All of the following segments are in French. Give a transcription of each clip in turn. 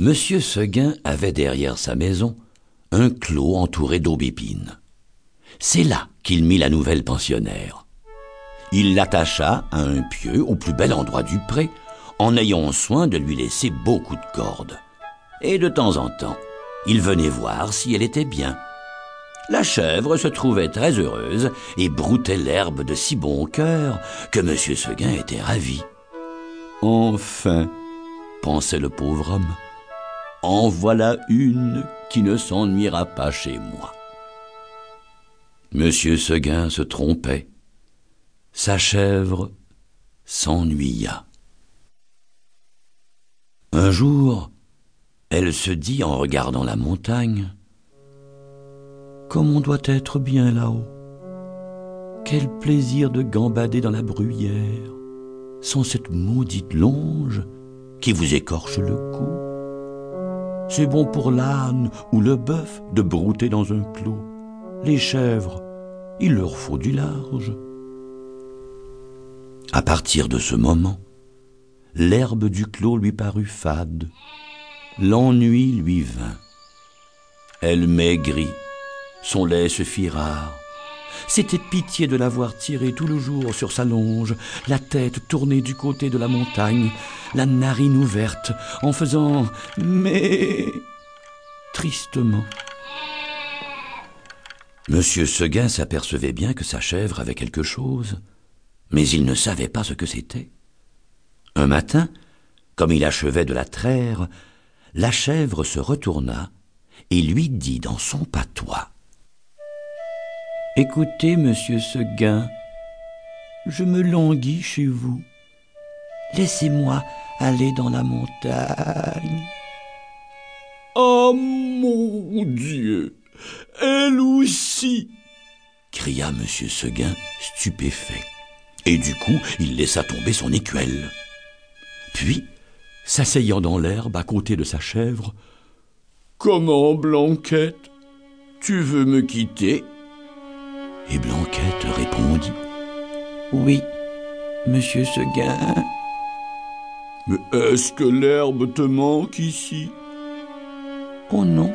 Monsieur Seguin avait derrière sa maison un clos entouré d'aubépines. C'est là qu'il mit la nouvelle pensionnaire. Il l'attacha à un pieu au plus bel endroit du pré, en ayant soin de lui laisser beaucoup de cordes. Et de temps en temps, il venait voir si elle était bien. La chèvre se trouvait très heureuse et broutait l'herbe de si bon cœur que M. Seguin était ravi. Enfin, pensait le pauvre homme, en voilà une qui ne s'ennuiera pas chez moi. Monsieur Seguin se trompait. Sa chèvre s'ennuya. Un jour, elle se dit en regardant la montagne Comme on doit être bien là-haut. Quel plaisir de gambader dans la bruyère, sans cette maudite longe qui vous écorche le cou. C'est bon pour l'âne ou le bœuf de brouter dans un clos. Les chèvres, il leur faut du large. À partir de ce moment, l'herbe du clos lui parut fade, l'ennui lui vint. Elle maigrit, son lait se fit rare. C'était pitié de l'avoir tiré tout le jour sur sa longe, la tête tournée du côté de la montagne, la narine ouverte, en faisant mais tristement. Monsieur Seguin s'apercevait bien que sa chèvre avait quelque chose, mais il ne savait pas ce que c'était. Un matin, comme il achevait de la traire, la chèvre se retourna et lui dit dans son patois Écoutez, monsieur Seguin, je me languis chez vous. Laissez-moi aller dans la montagne. Oh mon Dieu Elle aussi cria monsieur Seguin, stupéfait. Et du coup, il laissa tomber son écuelle. Puis, s'asseyant dans l'herbe à côté de sa chèvre, Comment, Blanquette Tu veux me quitter? Et Blanquette répondit Oui, monsieur Seguin. Mais est-ce que l'herbe te manque ici? Oh non,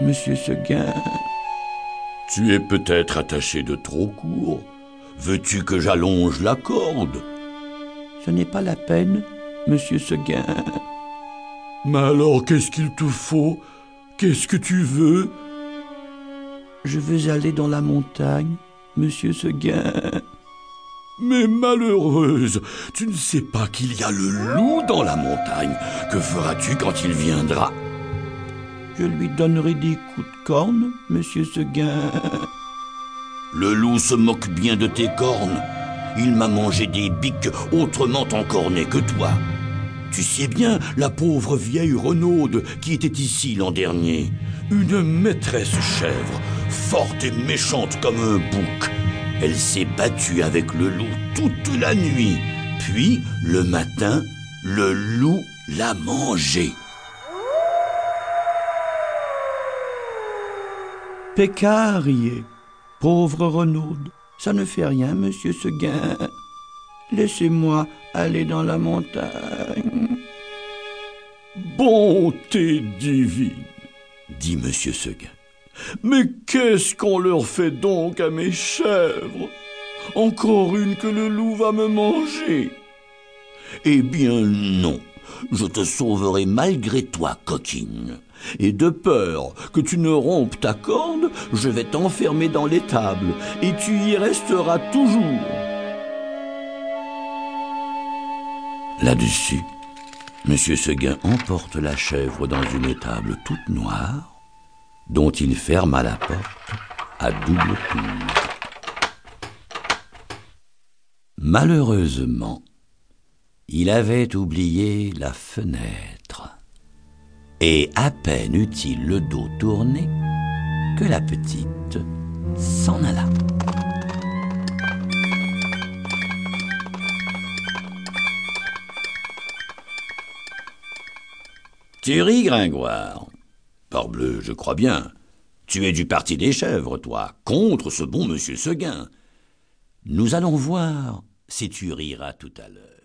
monsieur Seguin. Tu es peut-être attaché de trop court. Veux-tu que j'allonge la corde? Ce n'est pas la peine, monsieur Seguin. Mais alors qu'est-ce qu'il te faut? Qu'est-ce que tu veux? Je veux aller dans la montagne, monsieur Seguin. Mais malheureuse, tu ne sais pas qu'il y a le loup dans la montagne. Que feras-tu quand il viendra? Je lui donnerai des coups de corne, monsieur Seguin. Le loup se moque bien de tes cornes. Il m'a mangé des biques autrement encornées que toi. Tu sais bien, la pauvre vieille Renaude qui était ici l'an dernier. Une maîtresse chèvre, forte et méchante comme un bouc. Elle s'est battue avec le loup toute la nuit. Puis, le matin, le loup l'a mangée. Pécarier, pauvre Renaude, ça ne fait rien, monsieur Seguin. Laissez-moi aller dans la montagne. Bonté divine, dit monsieur Seguin. Mais qu'est-ce qu'on leur fait donc à mes chèvres? Encore une que le loup va me manger. Eh bien non, je te sauverai malgré toi, coquine. Et de peur que tu ne rompes ta corde, je vais t'enfermer dans l'étable, et tu y resteras toujours. Là-dessus, M. Seguin emporte la chèvre dans une étable toute noire, dont il ferma la porte à double tour. Malheureusement, il avait oublié la fenêtre. Et à peine eut-il le dos tourné que la petite s'en alla. Tu ris, Gringoire? Parbleu, je crois bien. Tu es du parti des chèvres, toi, contre ce bon monsieur Seguin. Nous allons voir si tu riras tout à l'heure.